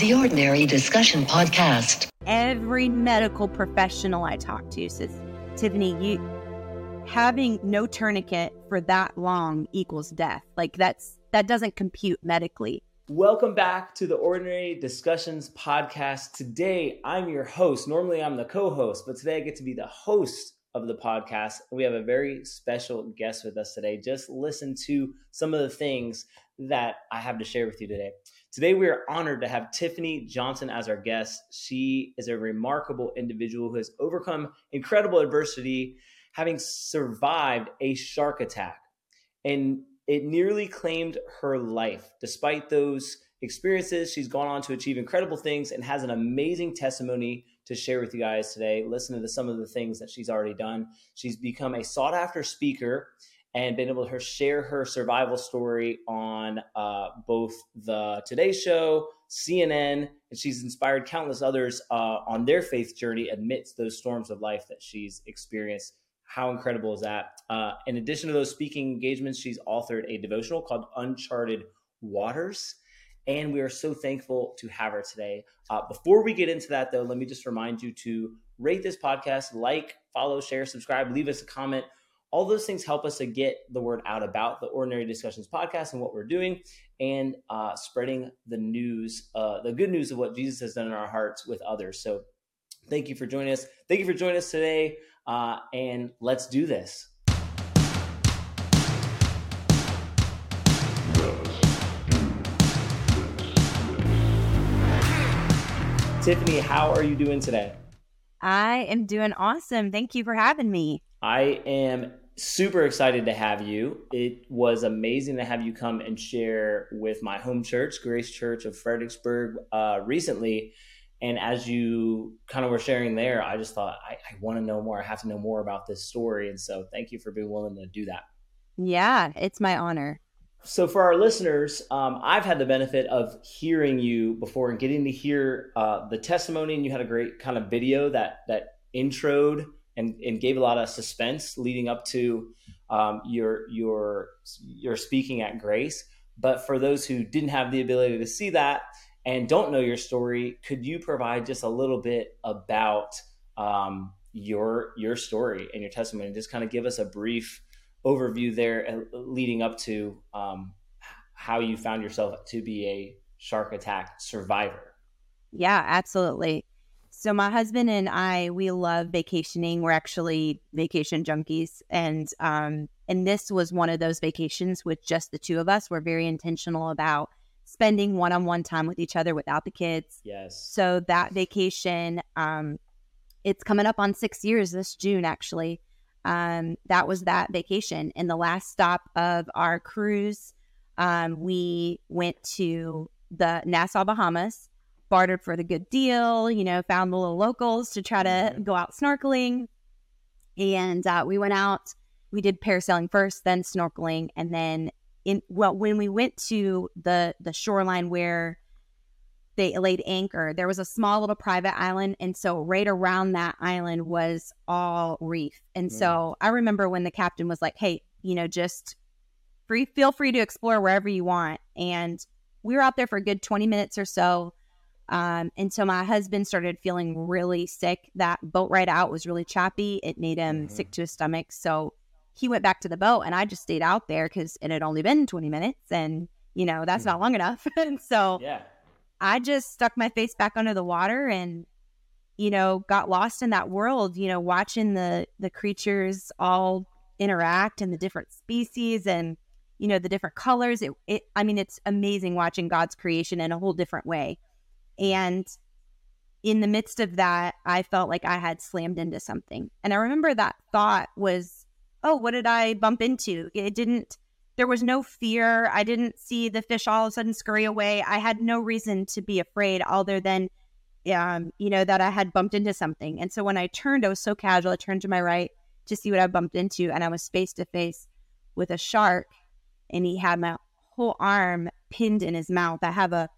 The Ordinary Discussion Podcast. Every medical professional I talk to says, Tiffany, you having no tourniquet for that long equals death. Like that's that doesn't compute medically. Welcome back to the Ordinary Discussions podcast. Today, I'm your host. Normally, I'm the co host, but today I get to be the host of the podcast. We have a very special guest with us today. Just listen to some of the things that I have to share with you today. Today, we are honored to have Tiffany Johnson as our guest. She is a remarkable individual who has overcome incredible adversity, having survived a shark attack. And it nearly claimed her life. Despite those experiences, she's gone on to achieve incredible things and has an amazing testimony to share with you guys today. Listen to some of the things that she's already done. She's become a sought after speaker and been able to share her survival story on uh, both the Today Show, CNN, and she's inspired countless others uh, on their faith journey amidst those storms of life that she's experienced. How incredible is that? Uh, in addition to those speaking engagements, she's authored a devotional called Uncharted Waters. And we are so thankful to have her today. Uh, before we get into that, though, let me just remind you to rate this podcast, like, follow, share, subscribe, leave us a comment all those things help us to get the word out about the Ordinary Discussions podcast and what we're doing and uh, spreading the news, uh, the good news of what Jesus has done in our hearts with others. So thank you for joining us. Thank you for joining us today. Uh, and let's do this. Tiffany, how are you doing today? I am doing awesome. Thank you for having me. I am super excited to have you. It was amazing to have you come and share with my home church, Grace Church of Fredericksburg, uh, recently. And as you kind of were sharing there, I just thought, I, I want to know more. I have to know more about this story. And so thank you for being willing to do that. Yeah, it's my honor. So, for our listeners, um, I've had the benefit of hearing you before and getting to hear uh, the testimony, and you had a great kind of video that that introed and, and gave a lot of suspense leading up to um, your your your speaking at Grace. But for those who didn't have the ability to see that and don't know your story, could you provide just a little bit about um, your your story and your testimony? and Just kind of give us a brief overview there, uh, leading up to um, how you found yourself to be a shark attack survivor. Yeah, absolutely. So my husband and I, we love vacationing. We're actually vacation junkies, and um, and this was one of those vacations with just the two of us. We're very intentional about spending one-on-one time with each other without the kids. Yes. So that vacation, um, it's coming up on six years this June. Actually, um, that was that vacation, and the last stop of our cruise, um, we went to the Nassau, Bahamas bartered for the good deal, you know, found the little locals to try to mm-hmm. go out snorkeling. And uh, we went out, we did parasailing first, then snorkeling. And then in well, when we went to the the shoreline where they laid anchor, there was a small little private island. And so right around that island was all reef. And mm. so I remember when the captain was like, Hey, you know, just free feel free to explore wherever you want. And we were out there for a good 20 minutes or so um, and so my husband started feeling really sick. That boat ride out was really choppy. It made him mm-hmm. sick to his stomach. So he went back to the boat and I just stayed out there because it had only been 20 minutes and, you know, that's mm-hmm. not long enough. and so yeah. I just stuck my face back under the water and, you know, got lost in that world, you know, watching the, the creatures all interact and the different species and, you know, the different colors. It, it, I mean, it's amazing watching God's creation in a whole different way. And in the midst of that, I felt like I had slammed into something. And I remember that thought was, oh, what did I bump into? It didn't, there was no fear. I didn't see the fish all of a sudden scurry away. I had no reason to be afraid other than, um, you know, that I had bumped into something. And so when I turned, I was so casual. I turned to my right to see what I bumped into, and I was face to face with a shark, and he had my whole arm pinned in his mouth. I have a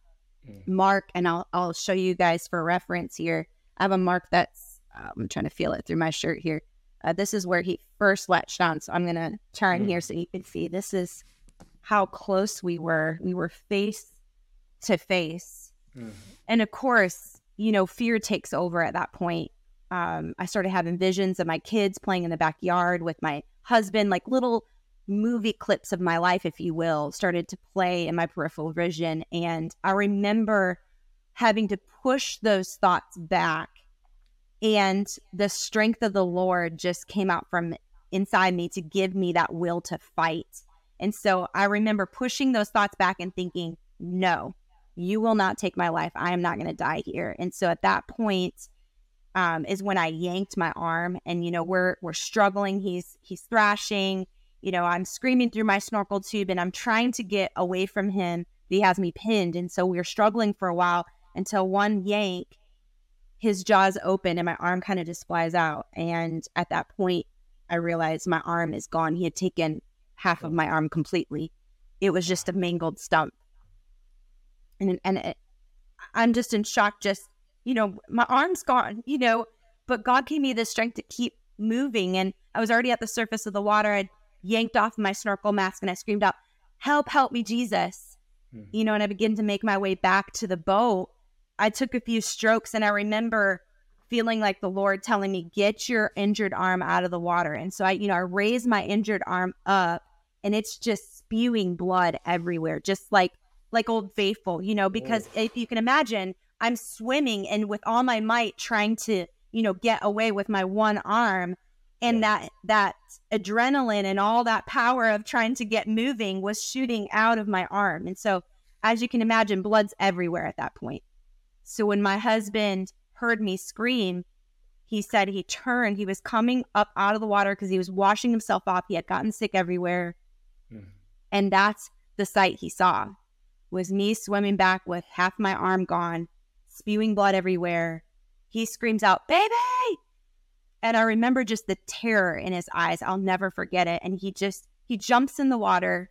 mm. mark, and I'll I'll show you guys for reference here. I have a mark that's uh, I'm trying to feel it through my shirt here. Uh, this is where he first latched on, so I'm gonna turn mm. here so you can see. This is how close we were. We were face to face, Mm. And of course, you know, fear takes over at that point. Um, I started having visions of my kids playing in the backyard with my husband, like little movie clips of my life, if you will, started to play in my peripheral vision. And I remember having to push those thoughts back. And the strength of the Lord just came out from inside me to give me that will to fight. And so I remember pushing those thoughts back and thinking, no, you will not take my life. I am not going to die here. And so at that point, um, is when I yanked my arm, and you know we're we're struggling. He's he's thrashing. You know I'm screaming through my snorkel tube, and I'm trying to get away from him. He has me pinned, and so we are struggling for a while until one yank, his jaws open, and my arm kind of just flies out. And at that point, I realized my arm is gone. He had taken half of my arm completely. It was just a mangled stump, and and it, I'm just in shock. Just you know, my arm's gone, you know, but God gave me the strength to keep moving. And I was already at the surface of the water. I yanked off my snorkel mask and I screamed out, Help, help me, Jesus. Mm-hmm. You know, and I began to make my way back to the boat. I took a few strokes and I remember feeling like the Lord telling me, Get your injured arm out of the water. And so I, you know, I raised my injured arm up and it's just spewing blood everywhere, just like like old faithful, you know, because oh. if you can imagine, I'm swimming and with all my might trying to, you know, get away with my one arm. And yeah. that that adrenaline and all that power of trying to get moving was shooting out of my arm. And so as you can imagine, blood's everywhere at that point. So when my husband heard me scream, he said he turned. He was coming up out of the water because he was washing himself off. He had gotten sick everywhere. Mm. And that's the sight he saw was me swimming back with half my arm gone spewing blood everywhere. He screams out, Baby! And I remember just the terror in his eyes. I'll never forget it. And he just, he jumps in the water.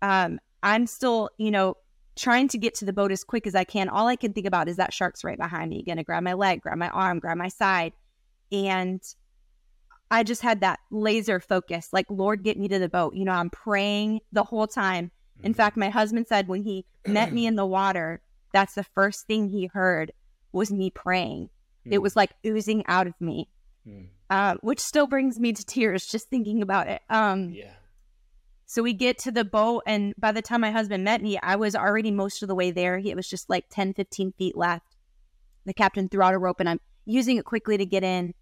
Um, I'm still, you know, trying to get to the boat as quick as I can. All I can think about is that shark's right behind me, gonna grab my leg, grab my arm, grab my side. And I just had that laser focus, like, Lord, get me to the boat. You know, I'm praying the whole time. In mm-hmm. fact, my husband said when he met me in the water, that's the first thing he heard was me praying. It hmm. was like oozing out of me, mm. uh, which still brings me to tears just thinking about it. Um, yeah. So we get to the boat, and by the time my husband met me, I was already most of the way there. It was just like 10, 15 feet left. The captain threw out a rope, and I'm using it quickly to get in.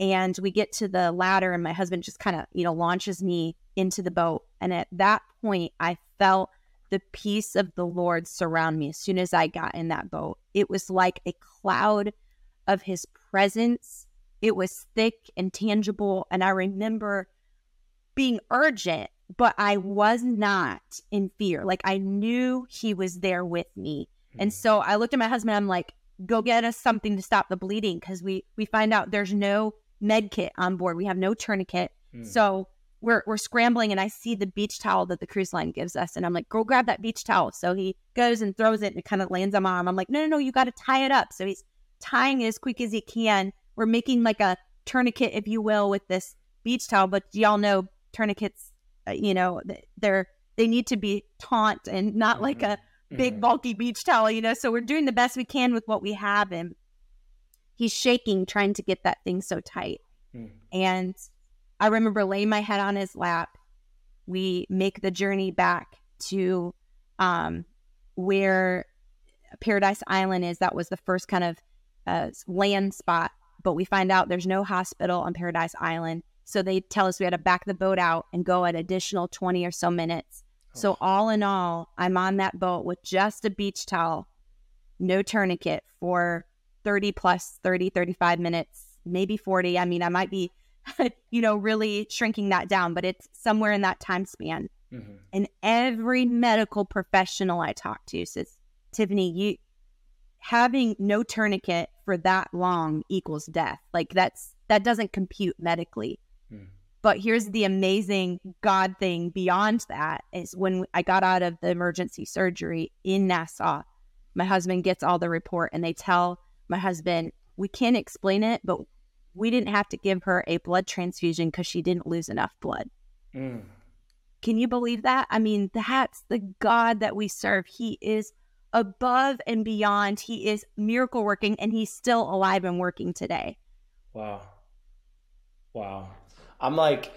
And we get to the ladder, and my husband just kind of, you know, launches me into the boat. And at that point, I felt the peace of the Lord surround me as soon as I got in that boat. It was like a cloud of his presence. It was thick and tangible. And I remember being urgent, but I was not in fear. Like I knew he was there with me. And hmm. so I looked at my husband. I'm like, go get us something to stop the bleeding because we we find out there's no med kit on board. We have no tourniquet. Mm. So we're we're scrambling and I see the beach towel that the cruise line gives us and I'm like, go grab that beach towel. So he goes and throws it and it kind of lands on my arm. I'm like, no, no, no, you got to tie it up. So he's tying it as quick as he can. We're making like a tourniquet, if you will, with this beach towel. But y'all know tourniquets, uh, you know, they're they need to be taut and not like a mm-hmm. big mm-hmm. bulky beach towel, you know. So we're doing the best we can with what we have, and he's shaking trying to get that thing so tight. Mm. And I remember laying my head on his lap. We make the journey back to um, where Paradise Island is. That was the first kind of uh, land spot, but we find out there's no hospital on Paradise Island. So they tell us we had to back the boat out and go an additional 20 or so minutes. Oh. So, all in all, I'm on that boat with just a beach towel, no tourniquet for 30 plus 30, 35 minutes, maybe 40. I mean, I might be you know, really shrinking that down, but it's somewhere in that time span. Mm-hmm. And every medical professional I talk to says, Tiffany, you having no tourniquet for that long equals death. Like that's that doesn't compute medically. Mm. But here's the amazing God thing beyond that is when I got out of the emergency surgery in Nassau, my husband gets all the report and they tell my husband, we can't explain it, but we didn't have to give her a blood transfusion because she didn't lose enough blood. Mm. Can you believe that? I mean, that's the God that we serve. He is above and beyond. He is miracle working and he's still alive and working today. Wow. Wow. I'm like,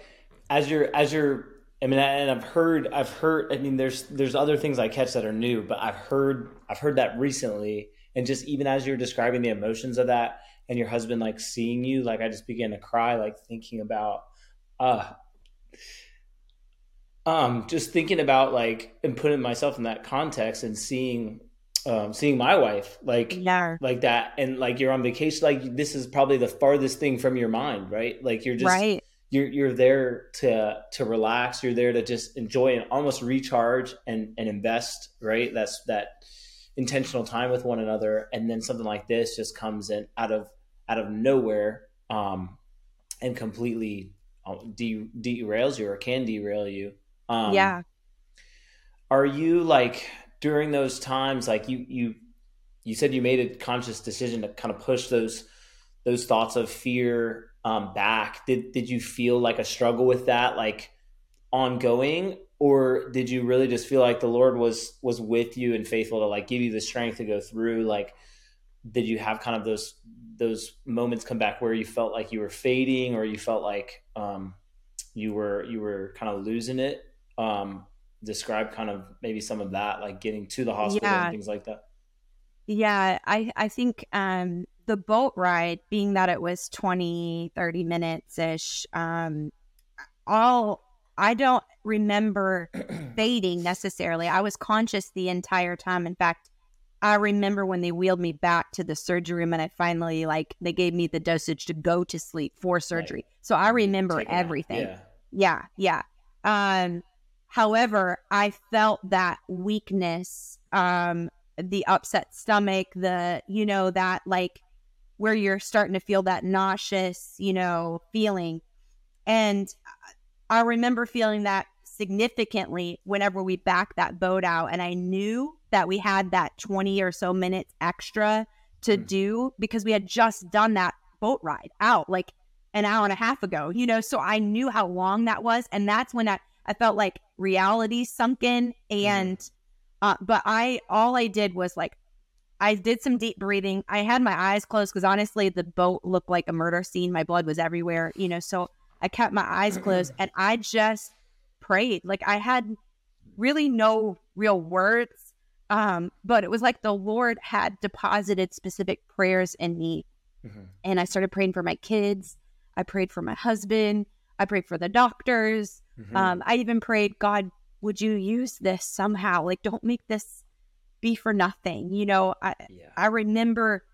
as you're, as you're, I mean, and I've heard, I've heard, I mean, there's, there's other things I catch that are new, but I've heard, I've heard that recently. And just even as you're describing the emotions of that and your husband like seeing you, like I just began to cry, like thinking about, uh, um, just thinking about like and putting myself in that context and seeing um, seeing my wife like yeah. like that and like you're on vacation like this is probably the farthest thing from your mind right like you're just right. you're you're there to to relax you're there to just enjoy and almost recharge and and invest right that's that intentional time with one another and then something like this just comes in out of out of nowhere um and completely uh, de- derails you or can derail you um yeah. are you like during those times like you you you said you made a conscious decision to kind of push those those thoughts of fear um, back. Did did you feel like a struggle with that like ongoing? Or did you really just feel like the lord was was with you and faithful to like give you the strength to go through? Like did you have kind of those those moments come back where you felt like you were fading or you felt like um you were you were kind of losing it? Um describe kind of maybe some of that, like getting to the hospital Yeah. and things like that? Yeah, I I think um the boat ride being that it was 20 30 minutes ish um all I don't remember fading necessarily. I was conscious the entire time. In fact, I remember when they wheeled me back to the surgery room and I finally like they gave me the dosage to go to sleep for surgery. So I remember everything. Yeah. Yeah, yeah. Um, however, I felt that weakness, um, the upset stomach, the you know that like where you're starting to feel that nauseous, you know, feeling, and I remember feeling that significantly whenever we backed that boat out, and I knew that we had that twenty or so minutes extra to Mm. do because we had just done that boat ride out like an hour and a half ago, you know, so I knew how long that was. And that's when I, I felt like reality sunk in. And, uh, but I, all I did was like, I did some deep breathing. I had my eyes closed because honestly, the boat looked like a murder scene. My blood was everywhere, you know, so I kept my eyes closed and I just prayed. Like I had really no real words. Um, but it was like the Lord had deposited specific prayers in me Mhm. and I started praying for my kids. I prayed for my husband. I prayed for the doctors. Mhm. Um, I even prayed, God, would you use this somehow? Like, don't make this be for nothing. You know, I, yeah. I remember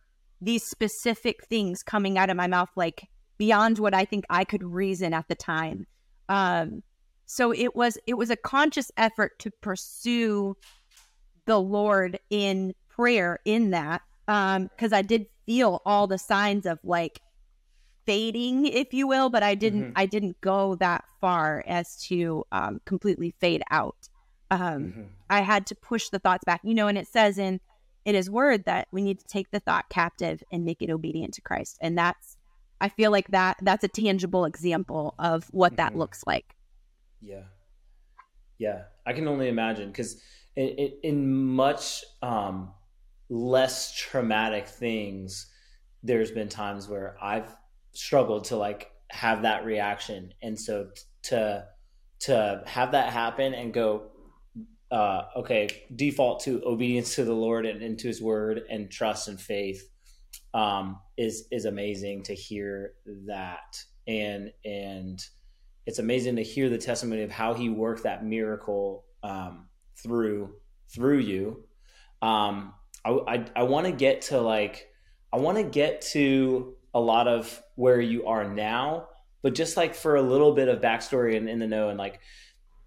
these specific things coming out of my mouth, like beyond what I think I could reason at the time. Um, so it was it was a conscious effort to pursue the Lord in prayer in that um because I did feel all the signs of like fading if you will but I didn't Mhm. I didn't go that far as to um completely fade out um Mhm. I had to push the thoughts back you know and it says in in his word that we need to take the thought captive and make it obedient to Christ and that's I feel like that that's a tangible example of what that Mhm. looks like Yeah. Yeah. I can only imagine because in, in, in much um, less traumatic things, there's been times where I've struggled to like have that reaction. And so to, to have that happen and go, uh, okay, default to obedience to the Lord and into his word and trust and faith um, is, is amazing to hear that. And, and, it's amazing to hear the testimony of how he worked that miracle um, through through you. Um, I I, I want to get to like I want to get to a lot of where you are now, but just like for a little bit of backstory and in the know and like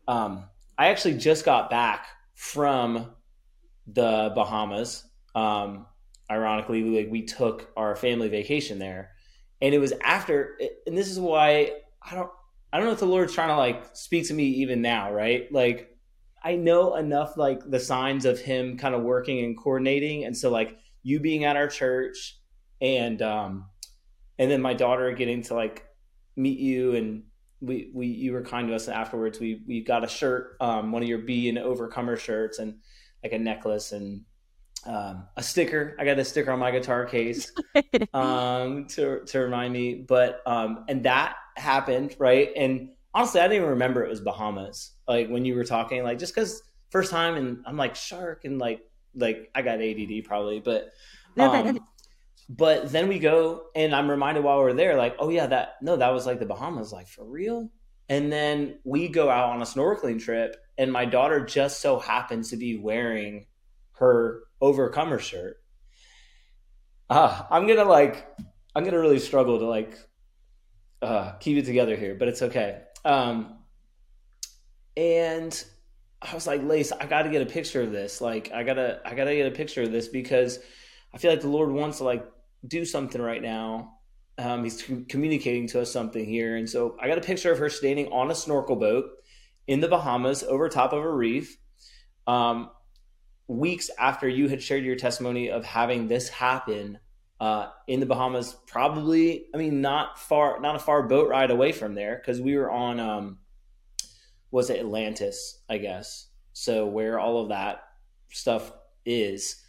um, I actually just got back from the Bahamas. Um, ironically, like we took our family vacation there, and it was after. And this is why I don't. I don't know if the Lord's trying to like speak to me even now, right? Like I know enough like the signs of him kind of working and coordinating. And so like you being at our church and um and then my daughter getting to like meet you and we we you were kind to us afterwards. We we got a shirt, um, one of your be an overcomer shirts and like a necklace and um, a sticker. I got a sticker on my guitar case um, to to remind me. But um, and that happened right. And honestly, I didn't even remember it was Bahamas. Like when you were talking, like just because first time, and I'm like shark, and like like I got ADD probably, but. Um, but then we go and I'm reminded while we're there, like, oh yeah, that no, that was like the Bahamas, like for real. And then we go out on a snorkeling trip, and my daughter just so happens to be wearing her overcomer shirt. Uh, I'm gonna like, I'm gonna really struggle to like uh, keep it together here, but it's okay. Um, and I was like, Lace, I got to get a picture of this. Like, I gotta, I gotta get a picture of this because I feel like the Lord wants to like do something right now. Um, he's communicating to us something here. And so I got a picture of her standing on a snorkel boat in the Bahamas over top of a reef. Um, weeks after you had shared your testimony of having this happen uh, in the Bahamas, probably, I mean, not far, not a far boat ride away from there because we were on, um, was it Atlantis, I guess. So where all of that stuff is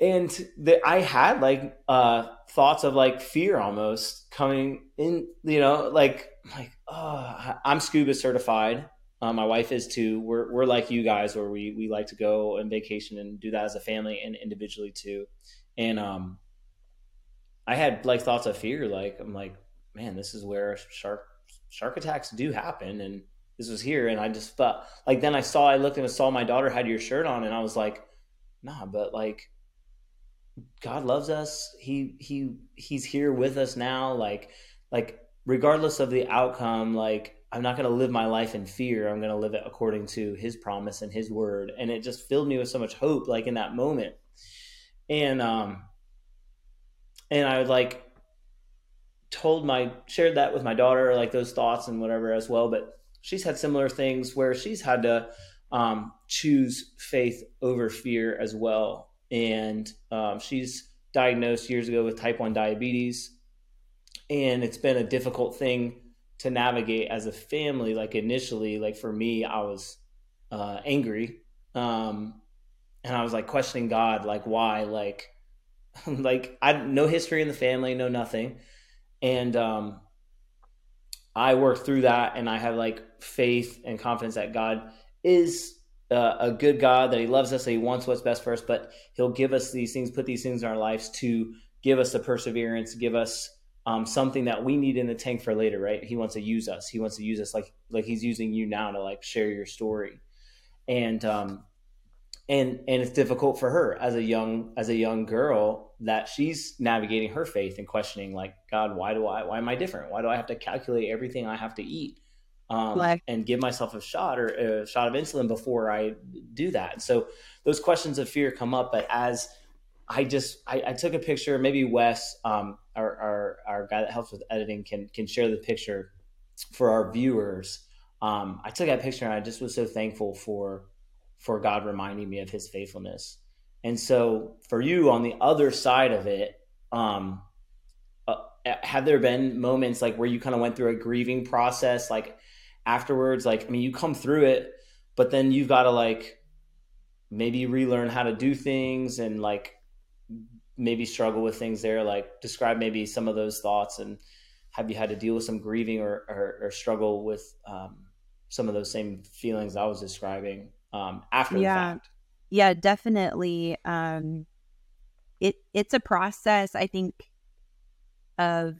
and that I had like uh thoughts of like fear almost coming in, you know, like like oh, I'm scuba certified. Uh, my wife is too. We're we're like you guys, where we we like to go on vacation and do that as a family and individually too. And um, I had like thoughts of fear. Like I'm like, man, this is where shark shark attacks do happen, and this was here. And I just thought, like, then I saw, I looked and saw my daughter had your shirt on, and I was like, nah, but like God loves us. He he he's here with us now. Like like regardless of the outcome, like I'm not going to live my life in fear. I'm going to live it according to His promise and His word. And it just filled me with so much hope, like in that moment. And um, and I would like told my shared that with my daughter, like those thoughts and whatever as well. But she's had similar things where she's had to um, choose faith over fear as well and um, she's diagnosed years ago with type 1 diabetes. And it's been a difficult thing to navigate as a family. Like initially like for me i was uh, angry um, and i was like questioning god like why? Like like i no history in the family no nothing. And um, i worked through that and i have like faith and confidence that god is uh, a good God, that He loves us, that He wants what's best for us, but He'll give us these things, put these things in our lives to give us the perseverance, give us um, something that we need in the tank for later, right? He wants to use us. He wants to use us like like He's using you now to like share your story, and um, and and it's difficult for her as a young as a young girl that she's navigating her faith and questioning like God, why do I why am I different? Why do I have to calculate everything I have to eat? Um, and give myself a shot or a shot of insulin before I do that. So those questions of fear come up. But as I just I, I took a picture, maybe Wes, um, our, our, our guy that helps with editing, can can share the picture for our viewers. Um, I took that picture and I just was so thankful for for God reminding me of His faithfulness. And so for you on the other side of it, um, uh, have there been moments like where you kind of went through a grieving process, like afterwards like i mean you come through it but then you've got to like maybe relearn how to do things and like maybe struggle with things there like describe maybe some of those thoughts and have you had to deal with some grieving or, or, or struggle with um, some of those same feelings i was describing um, after yeah. yeah definitely um, it it's a process i think of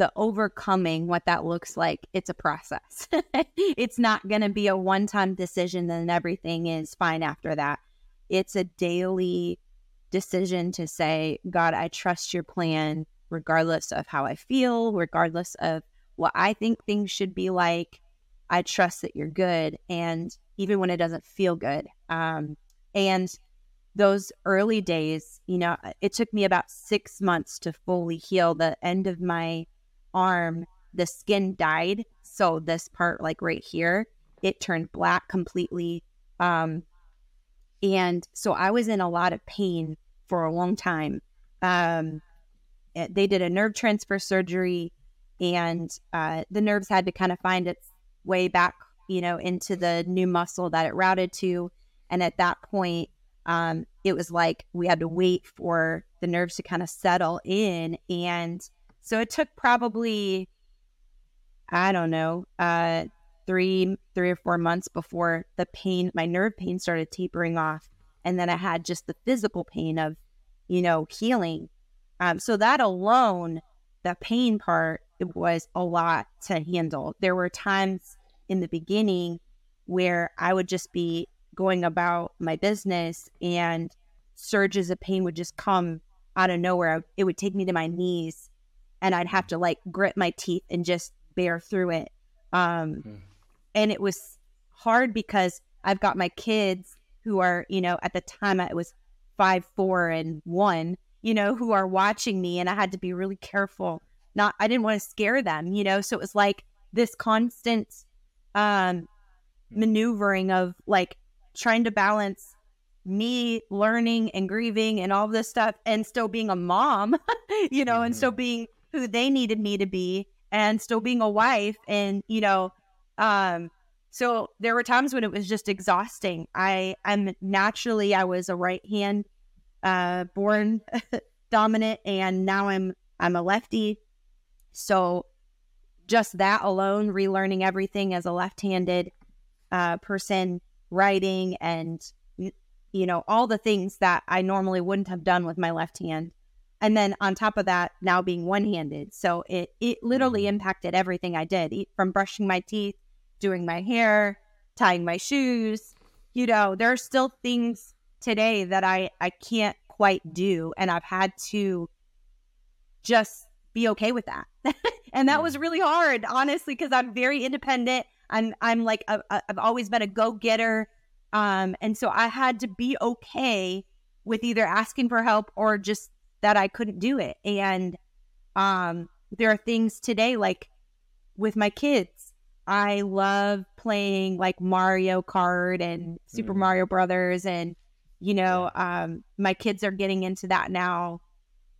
the overcoming what that looks like it's a process. It's not going to be a one time decision and everything is fine after that. It's a daily decision to say god i trust your plan regardless of how i feel regardless of what i think things should be like. I trust that you're good and even when it doesn't feel good. Um, and those early days you know it took me about six months to fully heal the end of my arm, the skin died. So this part, like right here, it turned black completely. Um, and so I was in a lot of pain for a long time. Um, eh, they did a nerve transfer surgery, and uh, the nerves had to kind of find its way back, you know, into the new muscle that it routed to. And at that point, um, it was like we had to wait for the nerves to kind of settle in. And so it took probably, I don't know, uh, three, three or four months before the pain, my nerve pain started tapering off. And then I had just the physical pain of, you know, healing. Um, so that alone, the pain part, it was a lot to handle. There were times in the beginning where I would just be going about my business and surges of pain would just come out of nowhere. It would take me to my knees and I'd have to like grit my teeth and just bear through it. Um, mm-hmm. And it was hard because I've got my kids who are, you know, at the time it was five, four, and one, you know, who are watching me. And I had to be really careful. Not, I didn't want to scare them, you know, so it was like this constant um, maneuvering of like trying to balance me learning and grieving and all this stuff and still being a mom, you know, mm-hmm. and still mm-hmm. being who they needed me to be and still being a wife and, you know, um so there were times when it was just exhausting. I I'm naturally I was a right hand uh born dominant and now I'm I'm a lefty. So just that alone relearning everything as a left-handed uh person writing and you know all the things that I normally wouldn't have done with my left hand and then on top of that now being one-handed. So it it literally mm-hmm. impacted everything I did from brushing my teeth doing my hair tying my shoes. You know there are still things today that I I can't quite do and I've had to just be okay with that. And that was really hard honestly because I'm very independent. I'm I'm like i have always been a go-getter. Um, and so I had to be okay with either asking for help or just that I couldn't do it. And um, there are things today, like with my kids, I love playing like Mario Kart and Super mm. Mario Brothers. And, you know, um, my kids are getting into that now.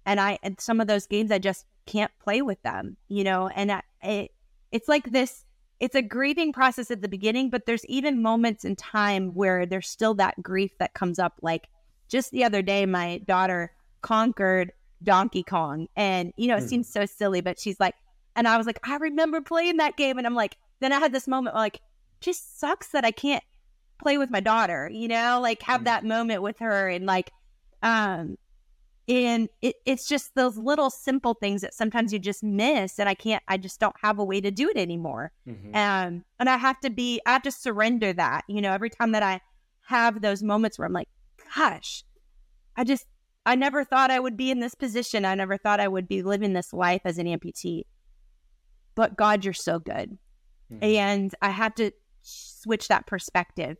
And I, and some of those games, I just can't play with them, you know, and I, it, it's like this it's a grieving process at the beginning, but there's even moments in time where there's still that grief that comes up. Like just the other day, my daughter conquered Donkey Kong. And, you know, it mm. seems so silly, but she's like, and I was like, I remember playing that game. And I'm like, then I had this moment like, just sucks that I can't play with my daughter, you know, like have mm. that moment with her and like, um, and it, it's just those little simple things that sometimes you just miss and i can't i just don't have a way to do it anymore mm-hmm. um, and i have to be i have to surrender that you know every time that i have those moments where i'm like gosh i just i never thought i would be in this position i never thought i would be living this life as an amputee but god you're so good mm-hmm. and i had to switch that perspective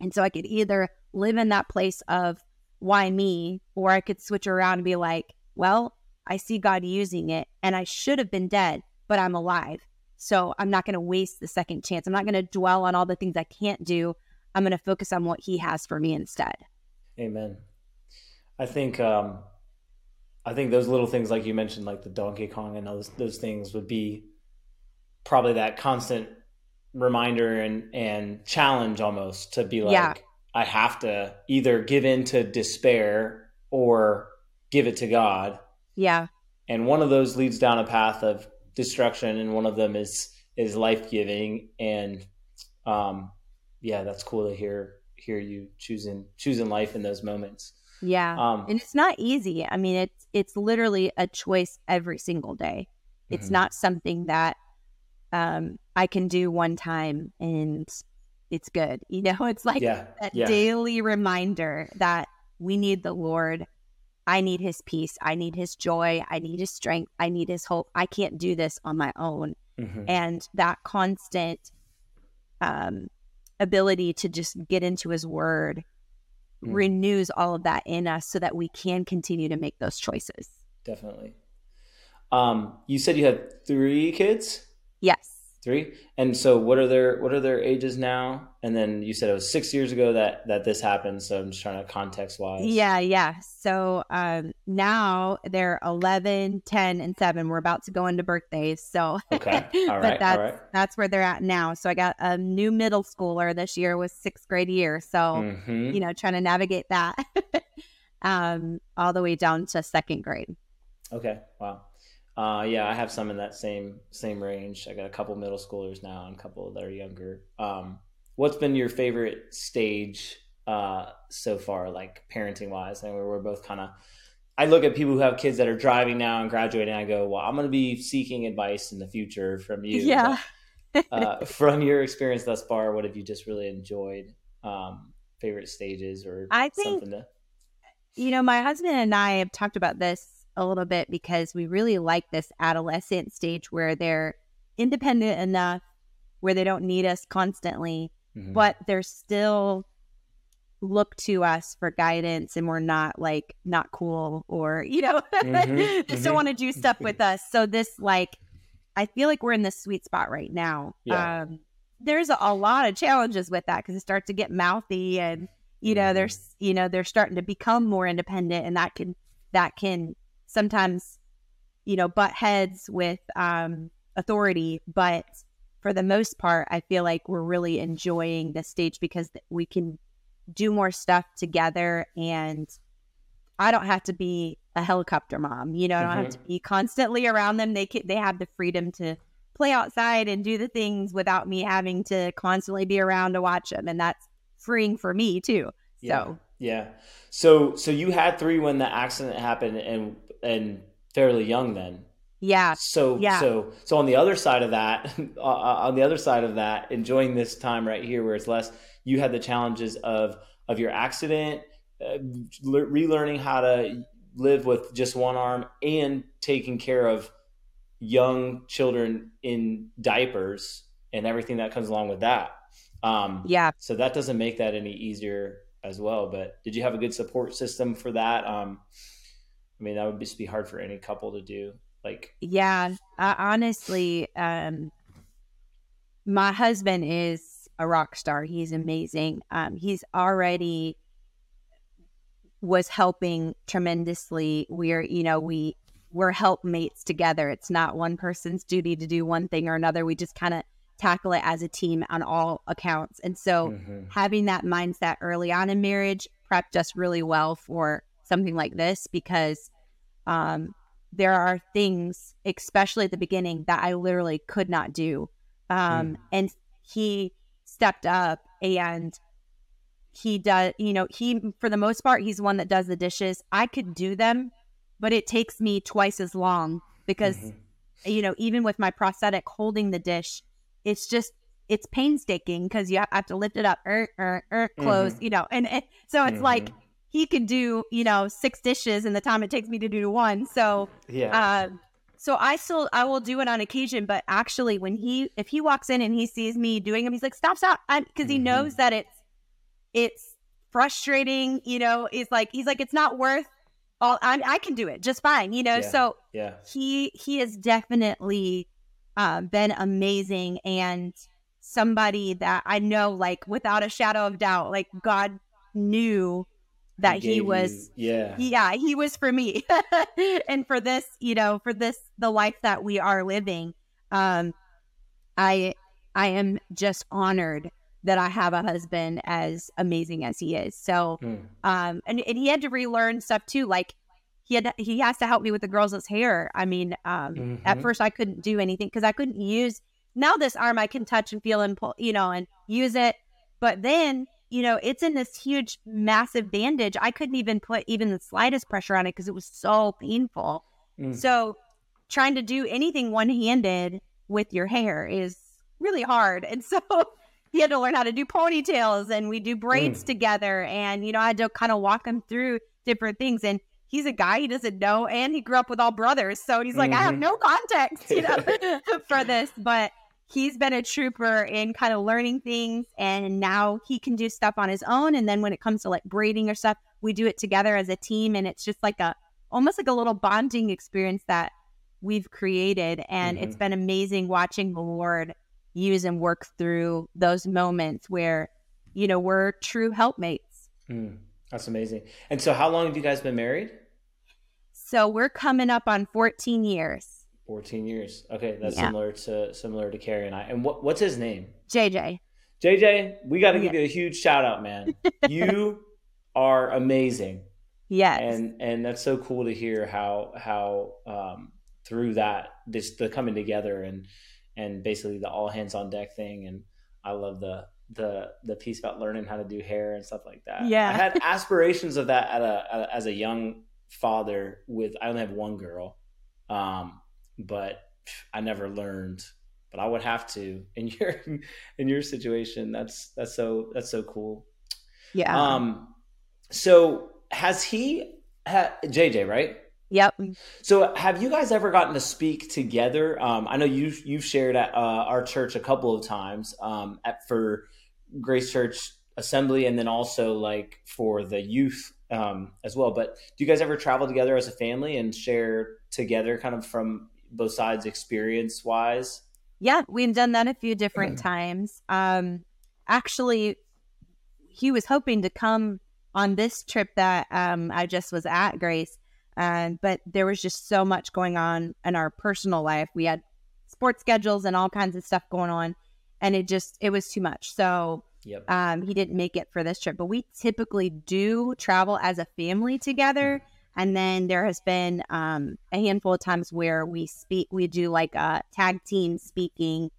and so i could either live in that place of why me? Or I could switch around and be like, well, I see God using it and I should have been dead, but I'm alive. So I'm not going to waste the second chance. I'm not going to dwell on all the things I can't do. I'm going to focus on what he has for me instead. Amen. I think um I think those little things like you mentioned like the Donkey Kong and those those things would be probably that constant reminder and and challenge almost to be like yeah. I have to either give in to despair or give it to God. Yeah. And one of those leads down a path of destruction and one of them is is life-giving and um yeah, that's cool to hear hear you choosing choosing life in those moments. Yeah. Um and it's not easy. I mean, it's it's literally a choice every single day. It's mm-hmm. not something that um I can do one time and it's good. You know, it's like yeah, that yeah. daily reminder that we need the Lord. I need his peace. I need his joy. I need his strength. I need his hope. I can't do this on my own. Mm-hmm. And that constant um, ability to just get into his word mm. renews all of that in us so that we can continue to make those choices. Definitely. Um, you said you had three kids? Yes. Three. And so what are their what are their ages now? And then you said it was six years ago that that this happened. So I'm just trying to context wise. Yeah, yeah. So um now they're 11, 10, and 7. We're about to go into birthdays. So Okay. All right. but that's all right. that's where they're at now. So I got a new middle schooler this year was sixth grade year. So Mhm. you know, trying to navigate that um all the way down to second grade. Okay. Wow. Uh, yeah, I have some in that same same range. I got a couple middle schoolers now and a couple that are younger. Um, what's been your favorite stage uh, so far, like parenting wise? And we're both kind of. I look at people who have kids that are driving now and graduating. I go, well, I'm going to be seeking advice in the future from you. Yeah. But, uh, from your experience thus far, what have you just really enjoyed? Um, favorite stages or I think- something to You know, my husband and I have talked about this a little bit because we really like this adolescent stage where they're independent enough where they don't need us constantly, Mhm. but they're still look to us for guidance and we're not like not cool or you know Mhm, they still mhm. want to do stuff with us so this like i feel like we're in this sweet spot right now Yeah. um there's a, a lot of challenges with that because it starts to get mouthy and you know Mhm. there's you know they're starting to become more independent and that can that can sometimes you know butt heads with um authority but for the most part i feel like we're really enjoying this stage because we can do more stuff together and i don't have to be a helicopter mom you know i don't have to be constantly around them they can, they have the freedom to play outside and do the things without me having to constantly be around to watch them and that's freeing for me too Yeah. so Yeah. So so you had three when the accident happened and and fairly young then. yeah So Yeah. so so on the other side of that, uh, on the other side of that, enjoying this time right here where it's less, you had the challenges of of your accident, uh, le- relearning how to live with just one arm, and taking care of young children in diapers and everything that comes along with that. Um, yeah so that doesn't make that any easier as well. But did you have a good support system for that? Um, I mean, that would just be hard for any couple to do. Like, Yeah, uh, honestly, um, my husband is a rock star. He's amazing. Um, he's already was helping tremendously. We're, you know, we we're helpmates together. It's not one person's duty to do one thing or another. We just kind of tackle it as a team on all accounts. And so, mhm. having that mindset early on in marriage prepped us really well for something like this because um, there are things, especially at the beginning, that I literally could not do. Um, And he stepped up and he does, you know, he, for the most part, he's one that does the dishes. I could do them, but it takes me twice as long because Mhm. you know, even with my prosthetic holding the dish, it's just it's painstaking because you have to lift it up, er, er, er, close, you know, and, and so it's like Mhm. He could do you know six dishes in the time it takes me to do one. So, yeah, um, so I still I will do it on occasion, but actually when he if he walks in and he sees me doing them, he's like stop, stop, because he Mhm. knows that it's it's frustrating. You know, he's like he's like it's not worth. All I, I can do it just fine, you know. Yeah. So yeah, he he has definitely uh, been amazing and somebody that I know, like without a shadow of doubt, like God knew that he, gave was. you- yeah, Yeah, he was for me, and for this, you know, for this, the life that we are living. Um, I, I am just honored that I have a husband as amazing as he is. So, Hmm. um and, and he had to relearn stuff too like he had he has to help me with the girls' hair i mean um at Mhm. first i couldn't do anything because i couldn't use now this arm i can touch and feel and pull you know and use it but then you know it's in this huge massive bandage. I couldn't even put even the slightest pressure on it because it was so painful. Mm. so trying to do anything one-handed with your hair is really hard. And so he had to learn how to do ponytails and we do braids together and you know i had to kind of walk him through different things. And he's a guy he doesn't know and he grew up with all brothers. So he's like i have Mhm. no context you know for this. But he's been a trooper in kind of learning things and now he can do stuff on his own and then when it comes to like braiding or stuff we do it together as a team and it's just like a almost like a little bonding experience that we've created and it's Mhm. been amazing watching the lord use and work through those moments where, you know, we're true helpmates. Mm, that's amazing. And so, how long have you guys been married? So we're coming up on 14 years. 14 years. Okay, that's Yeah. similar to similar to Carrie and I. And what what's his name? JJ. JJ, we got to give you a huge shout out, man. you are amazing. Yes. and and that's so cool to hear how how um, through that this the coming together and and basically the all hands on deck thing and I love the the the piece about learning how to do hair and stuff like that. Yeah. I had aspirations of that at a, at a- as a young father with I only have one girl, um, but I never learned. But I would have to in your in your situation. That's that's so that's so cool. yeah. Um, so has he ha, JJ right? yep. So have you guys ever gotten to speak together? Um, I know you've you've shared at uh, our church a couple of times um, at for Grace Church Assembly, and then also like for the youth um, as well. But do you guys ever travel together as a family and share together, kind of from both sides, experience wise? Yeah, we've done that a few different Mm-hmm. times. Um, actually, he was hoping to come on this trip that um, I just was at, Grace, um, but there was just so much going on in our personal life. We had sports schedules and all kinds of stuff going on, and it just it was too much. So Yep. um, he didn't make it for this trip. But we typically do travel as a family together. And then there has been um, a handful of times where we speak, we do like a tag team speaking,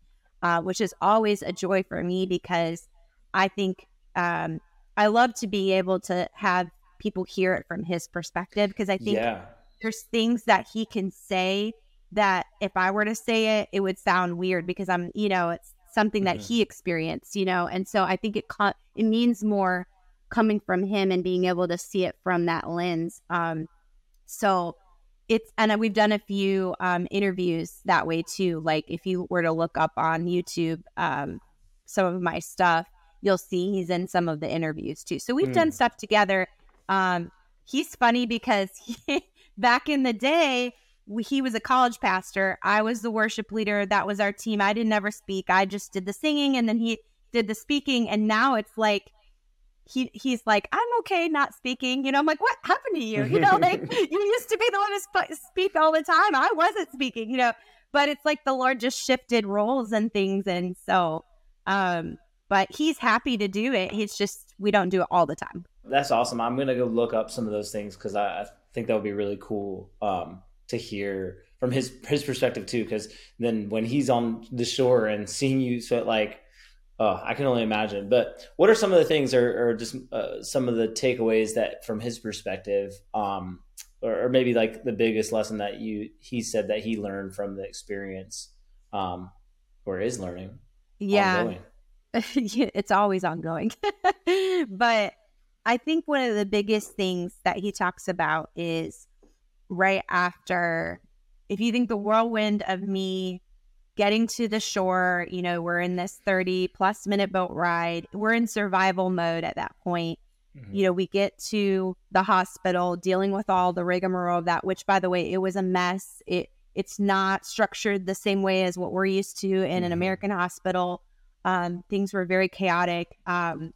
uh, which is always a joy for me because I think um, I love to be able to have people hear it from his perspective because I think yeah. there's things that he can say that if I were to say it, it would sound weird because I'm, you know, it's something that Mhm. he experienced, you know, and so I think it co- it means more coming from him and being able to see it from that lens. Um, so it's and we've done a few um, interviews that way too. Like if you were to look up on YouTube um, some of my stuff, you'll see he's in some of the interviews too. So we've Mm. done stuff together. Um, he's funny because he, back in the day we- he was a college pastor i was the worship leader that was our team i didn't ever speak i just did the singing and then he did the speaking and now it's like he he's like i'm okay not speaking you know i'm like what happened to you you know like you used to be the one to sp- speak all the time i wasn't speaking you know but it's like the lord just shifted roles and things and so um but he's happy to do it He's just we don't do it all the time That's awesome. I'm gonna go look up some of those things because I, I think that would be really cool um, to hear from his his perspective too. Because then when he's on the shore and seeing you, so like, oh, I can only imagine. But what are some of the things, or, or just uh, some of the takeaways that from his perspective, um, or, or maybe like the biggest lesson that you he said that he learned from the experience, um, or is learning? yeah it's always ongoing. but I think one of the biggest things that he talks about is right after, if you think the whirlwind of me getting to the shore, you know, we're in this 30 plus minute boat ride, we're in survival mode at that point. Mhm. You know, we get to the hospital dealing with all the rigmarole of that, which by the way, it was a mess. It it's not structured the same way as what we're used to in an Mhm. American hospital. Um, things were very chaotic. Um,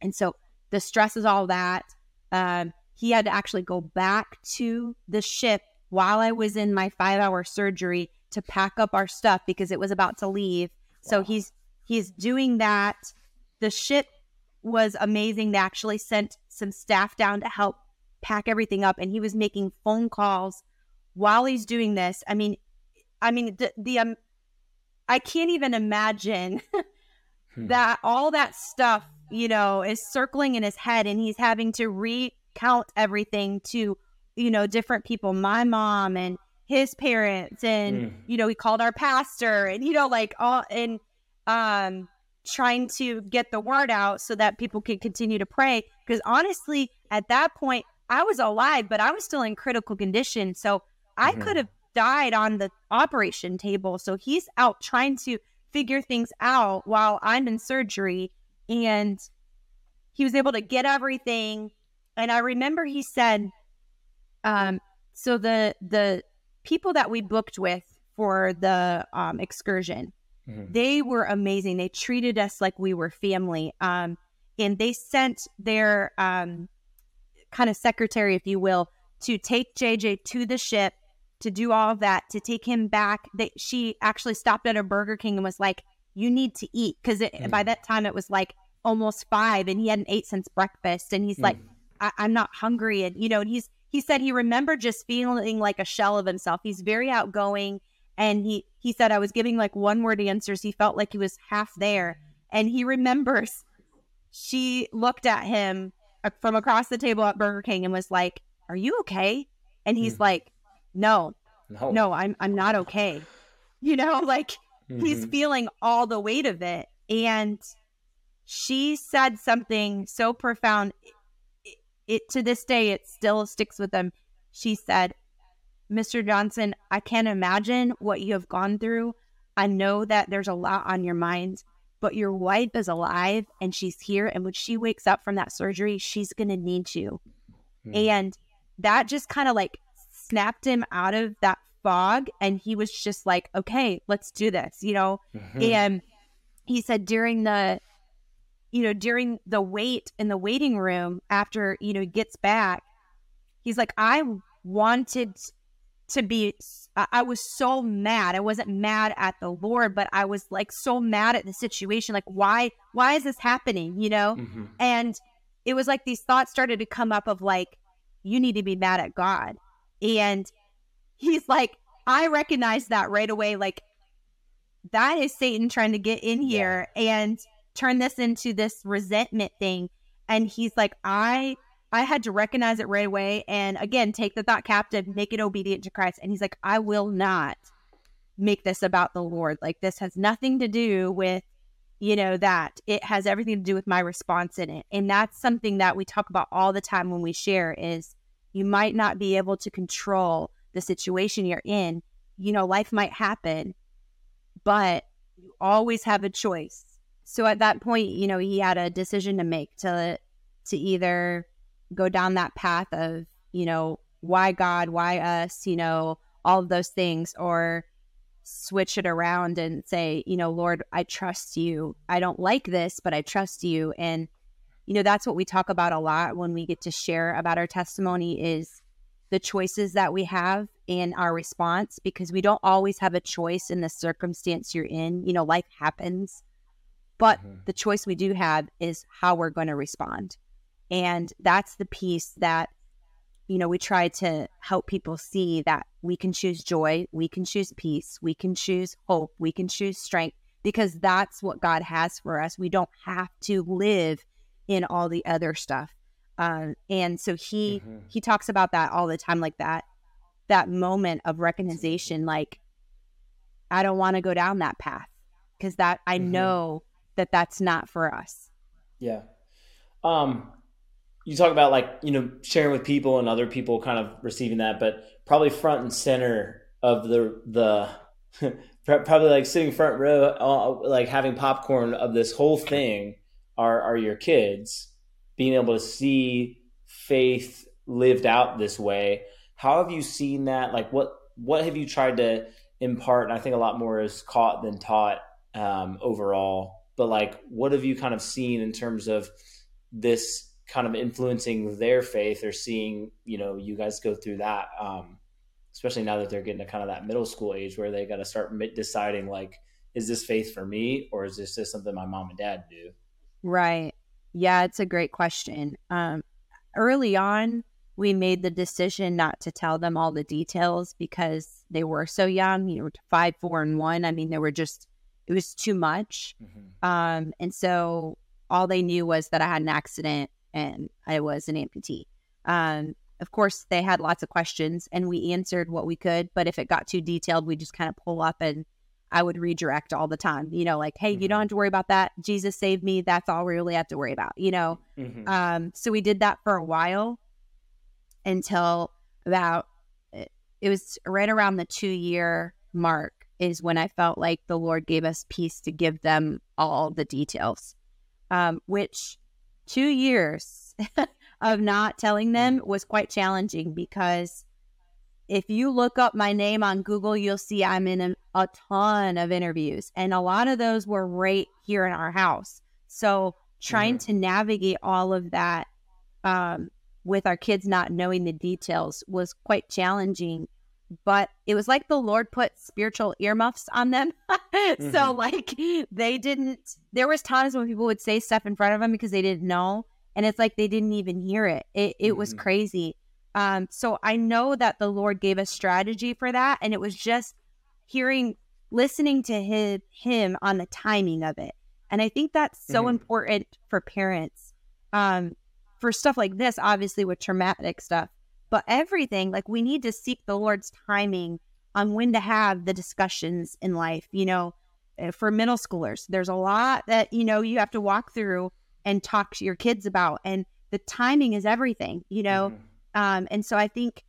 and so the stress is all that. Um, he had to actually go back to the ship while I was in my five hour surgery to pack up our stuff because it was about to leave. So he's he's doing that. The ship was amazing. They actually sent some staff down to help pack everything up, and he was making phone calls while he's doing this. I mean, I mean the, the um, I can't even imagine Hmm. that all that stuff, you know, is circling in his head and he's having to recount everything to, you know, different people, my mom and his parents and Mm. you know, he called our pastor and you know like all and um trying to get the word out so that people could continue to pray because honestly, at that point I was alive, but I was still in critical condition. So I Mhm. could have died on the operation table. So he's out trying to figure things out while I'm in surgery. And he was able to get everything. And I remember he said, um, so the the people that we booked with for the um, excursion, Mm-hmm. They were amazing. They treated us like we were family. Um, and they sent their um, kind of secretary, if you will, to take JJ to the ship to do all of that, to take him back. That she actually stopped at a Burger King and was like, "You need to eat," because mm. by that time it was like almost five, and he hadn't ate since breakfast, and he's mm. like, I- "I'm not hungry," and you know, and he's he said he remembered just feeling like a shell of himself. He's very outgoing, and he he said I was giving like one word answers. He felt like he was half there, and he remembers she looked at him uh, from across the table at Burger King and was like, "Are you okay?" And he's mm. like, "No, no, no, I'm I'm not okay." You know, like mm-hmm. he's feeling all the weight of it, and she said something so profound. It, to this day it still sticks with them. She said, "Mr. Johnson, I can't imagine what you have gone through. I know that there's a lot on your mind." but your wife is alive and she's here. And when she wakes up from that surgery, she's going to need you. Mm. And that just kind of like snapped him out of that fog. And he was just like, okay, let's do this, you know? Mm-hmm. And he said during the, you know, during the wait in the waiting room after, you know, he gets back, he's like, I wanted to be I was so mad. I wasn't mad at the Lord, but I was like so mad at the situation. Like, why, why is this happening? You know? Mm-hmm. And it was like these thoughts started to come up of like, you need to be mad at God. And he's like, I recognize that right away. Like, that is Satan trying to get in here yeah. and turn this into this resentment thing. And he's like, I I had to recognize it right away and again take the thought captive, make it obedient to Christ. And he's like, I will not make this about the Lord. Like this has nothing to do with, you know, that. It has everything to do with my response in it. And that's something that we talk about all the time when we share is you might not be able to control the situation you're in. You know, life might happen, but you always have a choice. So at that point, you know, he had a decision to make to to either go down that path of, you know, why God, why us, you know, all of those things, or switch it around and say, you know, Lord, I trust you. I don't like this, but I trust you. And, you know, that's what we talk about a lot when we get to share about our testimony is the choices that we have in our response because we don't always have a choice in the circumstance you're in. You know, life happens. But mm-hmm. the choice we do have is how we're going to respond. And that's the piece that, you know, we try to help people see that we can choose joy, we can choose peace, we can choose hope, we can choose strength, because that's what God has for us. We don't have to live in all the other stuff. Um, and so he mm-hmm. he talks about that all the time, like that that moment of recognition, like I don't want to go down that path because that I mm-hmm. know that that's not for us. Yeah. Um, you talk about like you know sharing with people and other people kind of receiving that, but probably front and center of the the probably like sitting front row, like having popcorn of this whole thing are are your kids being able to see faith lived out this way. How have you seen that? Like what what have you tried to impart? And I think a lot more is caught than taught um, overall. But like, what have you kind of seen in terms of this kind of influencing their faith or seeing you know you guys go through that um, especially now that they're getting to kind of that middle school age where they got to start deciding like is this faith for me or is this just something my mom and dad do? Right. Yeah it's a great question. Um, early on we made the decision not to tell them all the details because they were so young you know five four and one i mean they were just it was too much mm-hmm. um, and so all they knew was that i had an accident and I was an amputee. Um, of course, they had lots of questions and we answered what we could. But if it got too detailed, we just kind of pull up and I would redirect all the time, you know, like, hey, mm-hmm. you don't mm-hmm. have to worry about that. Jesus saved me. That's all we really have to worry about, you know? Mm-hmm. Um, so we did that for a while until about, it was right around the two year mark is when I felt like the Lord gave us peace to give them all the details, um, which two years of not telling them mm. was quite challenging because if you look up my name on Google, you'll see I'm in a, a, ton of interviews, and a lot of those were right here in our house. So trying mm-hmm. to navigate all of that um, with our kids not knowing the details was quite challenging. But it was like the Lord put spiritual earmuffs on them. mm-hmm. So like they didn't. There was times when people would say stuff in front of them because they didn't know, and it's like they didn't even hear it. It it mm-hmm. was crazy. Um, so I know that the Lord gave us strategy for that, and it was just hearing, listening to his, him on the timing of it. And I think that's so mm-hmm. important for parents. Um, for stuff like this, obviously with traumatic stuff, but everything, like we need to seek the Lord's timing on when to have the discussions in life. You know, eh, for middle schoolers, there's a lot that, you know, you have to walk through and talk to your kids about. And the timing is everything, you know. Mm-hmm um, and so I think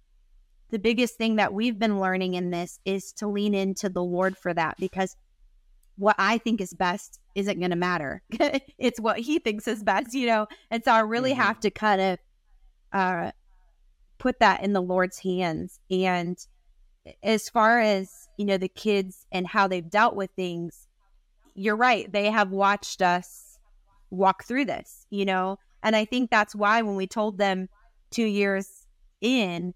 the biggest thing that we've been learning in this is to lean into the Lord for that because what I think is best isn't going to matter. it's what He thinks is best, you know? And so I really mm-hmm. have to kind of uh, put that in the Lord's hands. And as far as, you know, the kids and how they've dealt with things, you're right. They have watched us walk through this, you know? And I think that's why when we told them, two years in,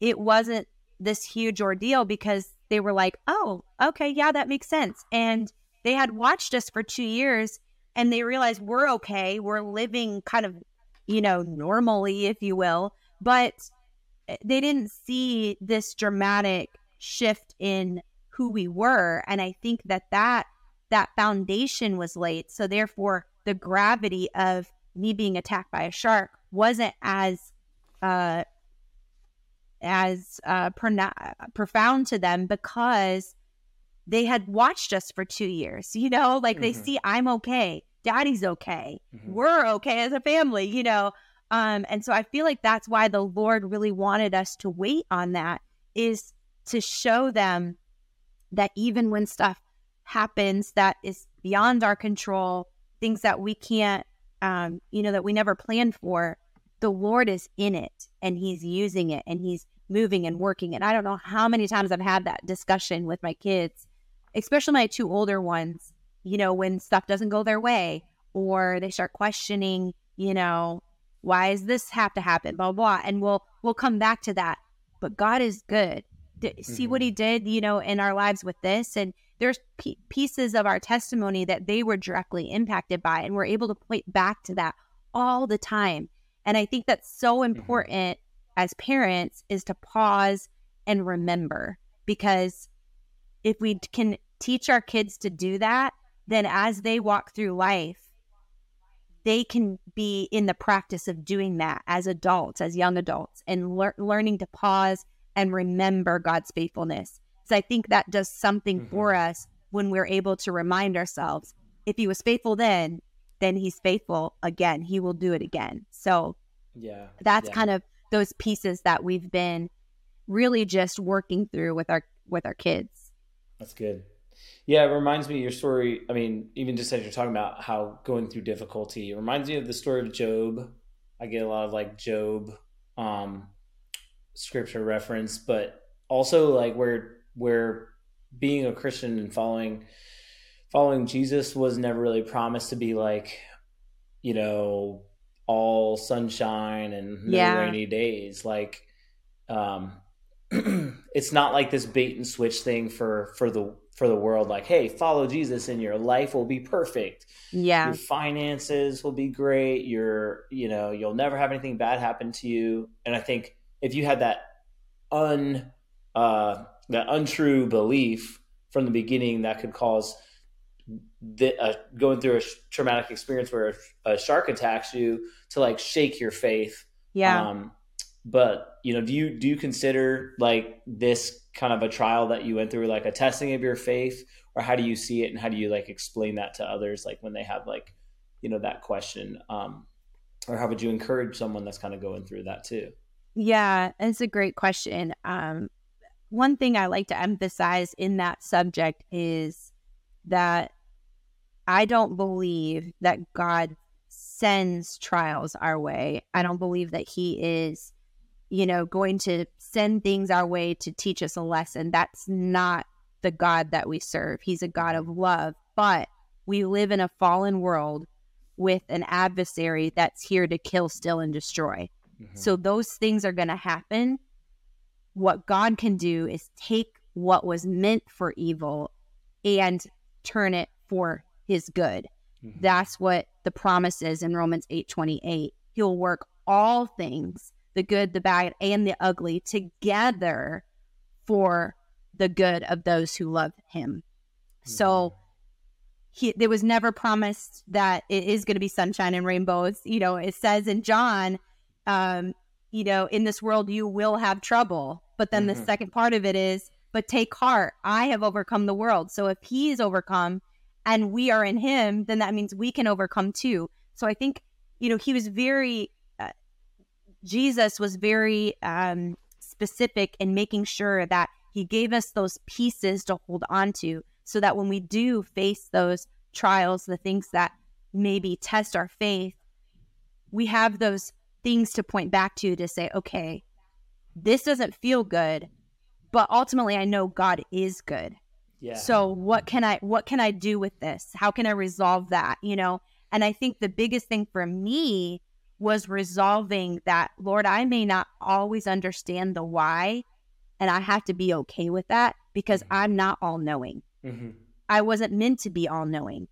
it wasn't this huge ordeal because they were like, oh, okay, yeah, that makes sense. And they had watched us for two years and they realized we're okay. We're living kind of, you know, normally, if you will. But they didn't see this dramatic shift in who we were. And I think that that, that foundation was laid. So therefore, the gravity of me being attacked by a shark wasn't as uh, as uh, profound to them because they had watched us for two years. You know, like mm-hmm. they see I'm okay, daddy's okay, mm-hmm. we're okay as a family, you know. Um, and so I feel like that's why the Lord really wanted us to wait on that is to show them that even when stuff happens that is beyond our control, things that we can't, um, you know, that we never planned for, the Lord is in it and he's using it and he's moving and working. And I don't know how many times I've had that discussion with my kids, especially my two older ones, you know, when stuff doesn't go their way or they start questioning, you know, why does this have to happen? Blah, blah. And we'll, we'll come back to that. But God is good. D- mm-hmm. See what he did, you know, in our lives with this. And there's p- pieces of our testimony that they were directly impacted by. And we're able to point back to that all the time and I think that's so mm-hmm. important mm-hmm. as parents is to pause and remember because if we can teach our kids to do that, then as they walk through life, they can be in the practice of doing that as adults, as young adults, and lear- learning to pause and remember God's faithfulness. So I think that does something mm-hmm. for us when we're able to remind ourselves if he was faithful then, then he's faithful again. He will do it again. So, yeah, that's yeah. kind of those pieces that we've been really just working through with our with our kids. That's good. Yeah, it reminds me of your story. I mean, even just as you're talking about how going through difficulty, it reminds me of the story of Job. I get a lot of like Job um scripture reference, but also like where where being a Christian and following following Jesus was never really promised to be like, you know, all sunshine and no yeah. rainy days. Like, um, it's not like this bait and switch thing for for the for the world. Like, hey, follow Jesus and your life will be perfect. Yeah, your finances will be great. Your, you know, you'll never have anything bad happen to you. And I think if you had that un uh that untrue belief from the beginning, that could cause the, uh, going through a sh- traumatic experience where a, a, shark attacks you to like shake your faith. Yeah. Um, but you know, do you do you consider like this kind of a trial that you went through like a testing of your faith, or how do you see it, and how do you like explain that to others, like when they have like you know that question, um, or how would you encourage someone that's kind of going through that too? Yeah, it's a great question. Um, one thing I like to emphasize in that subject is that I don't believe that God sends trials our way. I don't believe that He is you know, going to send things our way to teach us a lesson. That's not the God that we serve. He's a God of love, but we live in a fallen world with an adversary that's here to kill, steal, and destroy. Mm-hmm. So those things are going to happen. What God can do is take what was meant for evil and turn it for his good. Mm-hmm. That's what the promise is in Romans 8 28. He'll work all things, the good, the bad, and the ugly, together for the good of those who love him. Mm-hmm. So he, there was never promised that it is going to be sunshine and rainbows. You know, it says in John, um, you know, in this world you will have trouble. But then mm-hmm. the second part of it is, but take heart, I have overcome the world. So if he's overcome and we are in him, then that means we can overcome too. So I think, you know, he was very, Jesus was very um, specific in making sure that he gave us those pieces to hold on to so that when we do face those trials, the things that maybe test our faith, we have those things to point back to to say, okay, this doesn't feel good, but ultimately I know God is good. Yeah. So what can I what can I do with this? How can I resolve that, you know? And I think the biggest thing for me was resolving that Lord, I may not always understand the why and I have to be okay with that because mm-hmm. I'm not all knowing. Mm-hmm. I wasn't meant to be all knowing.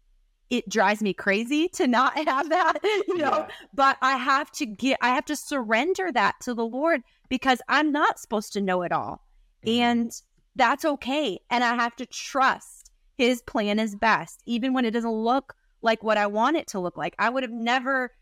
It drives me crazy to not have that, you know, yeah. but I have to get, I have to surrender that to the Lord because I'm not supposed to know it all. Mm-hmm. And that's okay. And I have to trust his plan is best, even when it doesn't look like what I want it to look like. I would have never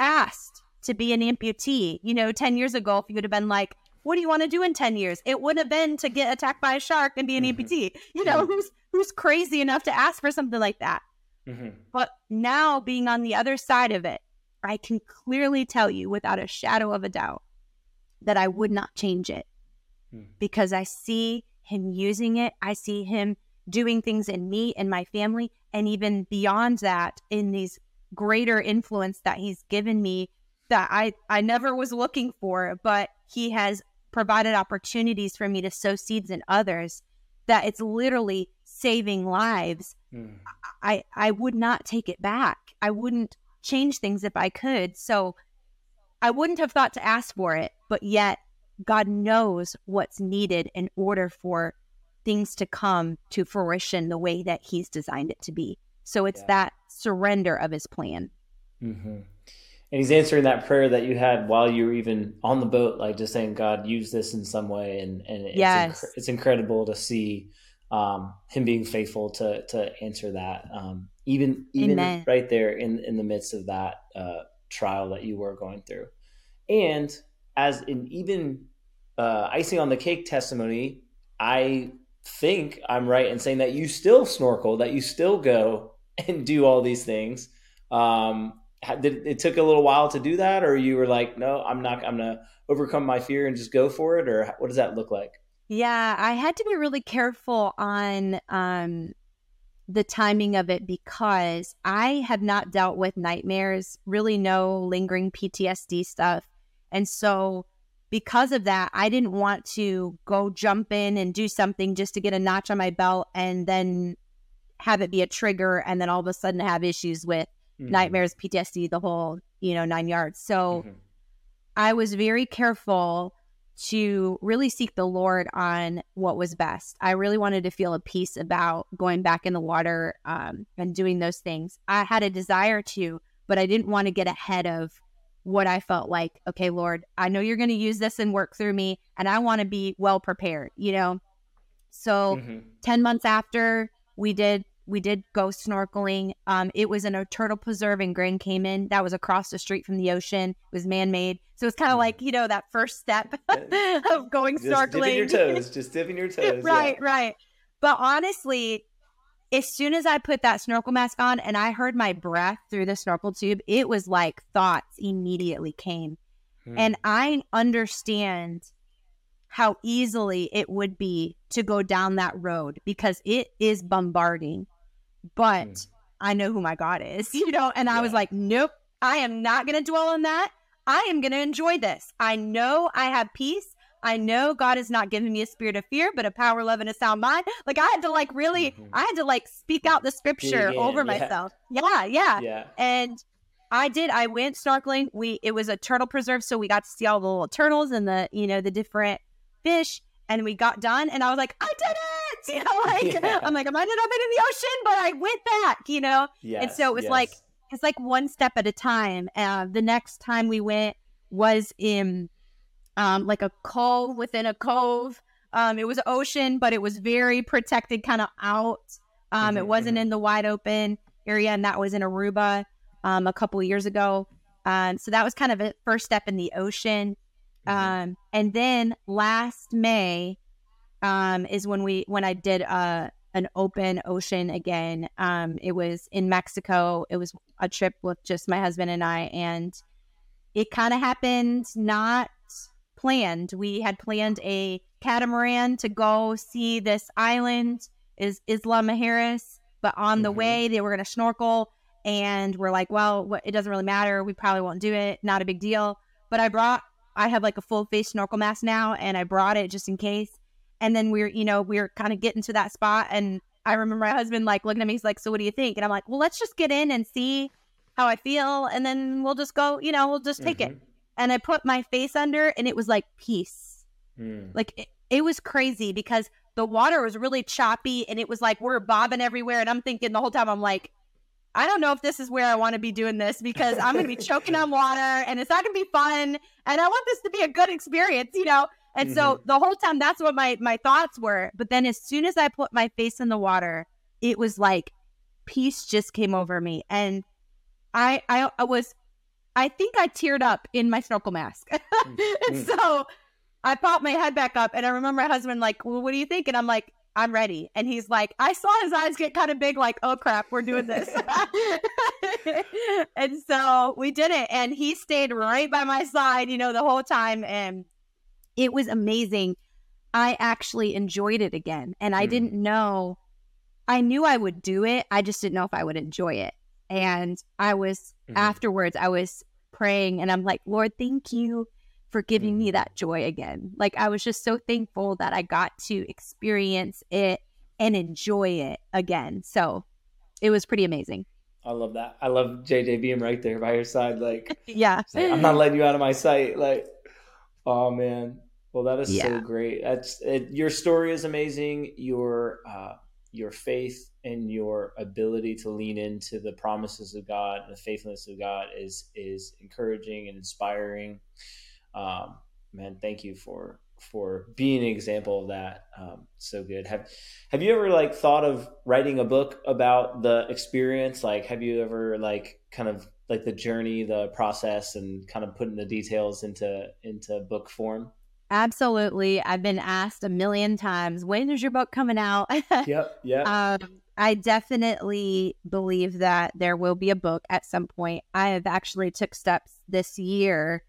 asked to be an amputee. You know, 10 years ago, if you would have been like, what do you want to do in 10 years? It would have been to get attacked by a shark and be an mm-hmm. amputee. You know, mm-hmm. who's who's crazy enough to ask for something like that? Mm-hmm. But now being on the other side of it, I can clearly tell you without a shadow of a doubt that I would not change it mm. because I see him using it. I see him doing things in me and my family, and even beyond that, in these greater influence that he's given me that I, I never was looking for, but he has provided opportunities for me to sow seeds in others that it's literally saving lives mm. i i would not take it back i wouldn't change things if i could so i wouldn't have thought to ask for it but yet god knows what's needed in order for things to come to fruition the way that he's designed it to be so it's yeah. that surrender of his plan mm-hmm and he's answering that prayer that you had while you were even on the boat, like just saying, God, use this in some way. And, and it's, yes. inc- it's incredible to see um, him being faithful to, to answer that. Um, even, even Amen. right there in, in the midst of that uh, trial that you were going through. And as an even uh, icing on the cake testimony, I think I'm right in saying that you still snorkel, that you still go and do all these things. Um, did it took a little while to do that or you were like no i'm not i'm gonna overcome my fear and just go for it or what does that look like yeah i had to be really careful on um the timing of it because i have not dealt with nightmares really no lingering ptsd stuff and so because of that i didn't want to go jump in and do something just to get a notch on my belt and then have it be a trigger and then all of a sudden have issues with mm-hmm. nightmares, PTSD, the whole, you know, nine yards. So mm-hmm. I was very careful to really seek the Lord on what was best. I really wanted to feel a peace about going back in the water um, and doing those things. I had a desire to, but I didn't want to get ahead of what I felt like. Okay, Lord, I know you're going to use this and work through me, and I want to be well prepared, you know? So, mm-hmm. 10 months after we did we did go snorkeling. Um, it was in a turtle preserve in Grand Cayman that was across the street from the ocean. It was man made, so it's kind of mm. like you know that first step of going just snorkeling. Dipping your toes, just dipping your toes. right, yeah. right. But honestly, as soon as I put that snorkel mask on and I heard my breath through the snorkel tube, it was like thoughts immediately came, hmm. and I understand how easily it would be to go down that road because it is bombarding but mm. I know who my God is, you know? And yeah. I was like, nope, I am not going to dwell on that. I am going to enjoy this. I know I have peace. I know God has not given me a spirit of fear, but a power, love, and a sound mind. Like I had to like really, mm-hmm. I had to like speak out the scripture over yeah. myself. Yeah, yeah, yeah. And I did. I went snorkeling. We it was a turtle preserve, so we got to see all the little turtles and the you know the different fish. And we got done, and I was like, I did it. You know, like yeah. I'm like, I might not have been in the ocean, but I went back. You know, yes, and so it was yes. like it's like one step at a time. Uh, the next time we went was in um, like a cove within a cove. Um, it was ocean, but it was very protected, kind of out. Um, mm-hmm, it wasn't mm-hmm. in the wide open area, and that was in Aruba um, a couple of years ago. Um, so that was kind of a first step in the ocean. Mm-hmm. Um, and then last May um, is when we when I did uh, an open ocean again. Um, it was in Mexico. It was a trip with just my husband and I, and it kind of happened not planned. We had planned a catamaran to go see this island is Isla Mujeres, but on mm-hmm. the way they were going to snorkel and we're like, well, what, it doesn't really matter. We probably won't do it. Not a big deal. But I brought, I have like a full face snorkel mask now, and I brought it just in case. And then we're, you know, we're kind of getting to that spot, and I remember my husband like looking at me. He's like, "So what do you think?" And I'm like, "Well, let's just get in and see how I feel, and then we'll just go. You know, we'll just take mm-hmm. it." And I put my face under, and it was like peace. Mm. Like it, it was crazy because the water was really choppy, and it was like we're bobbing everywhere. And I'm thinking the whole time, I'm like, I don't know if this is where I want to be doing this because I'm going to be choking on water and it's not going to be fun. And I want this to be a good experience, you know? And mm-hmm. so the whole time, that's what my, my thoughts were. But then as soon as I put my face in the water, it was like peace just came over me. And I, I, I was, I think I teared up in my snorkel mask. and mm. so I popped my head back up and I remember my husband like, well, what do you think? And I'm like, I'm ready. And he's like, I saw his eyes get kind of big, like, oh crap, we're doing this. and so we did it. And he stayed right by my side, you know, the whole time. And it was amazing. I actually enjoyed it again. And I mm. didn't know, I knew I would do it. I just didn't know if I would enjoy it. And I was, mm. afterwards, I was praying and I'm like, Lord, thank you for giving me mm-hmm. that joy again. Like I was just so thankful that I got to experience it and enjoy it again. So it was pretty amazing. I love that. I love JJ being right there by your side. Like, yeah, like, I'm not letting you out of my sight. Like, oh man. Well, that is yeah. so great. That's it, your story is amazing. Your uh, your faith and your ability to lean into the promises of God and the faithfulness of God is is encouraging and inspiring um, man, thank you for for being an example of that. Um, so good. Have Have you ever like thought of writing a book about the experience? Like, have you ever like kind of like the journey, the process, and kind of putting the details into into book form? Absolutely. I've been asked a million times, when is your book coming out? yep. Yep. Um, I definitely believe that there will be a book at some point. I have actually took steps this year.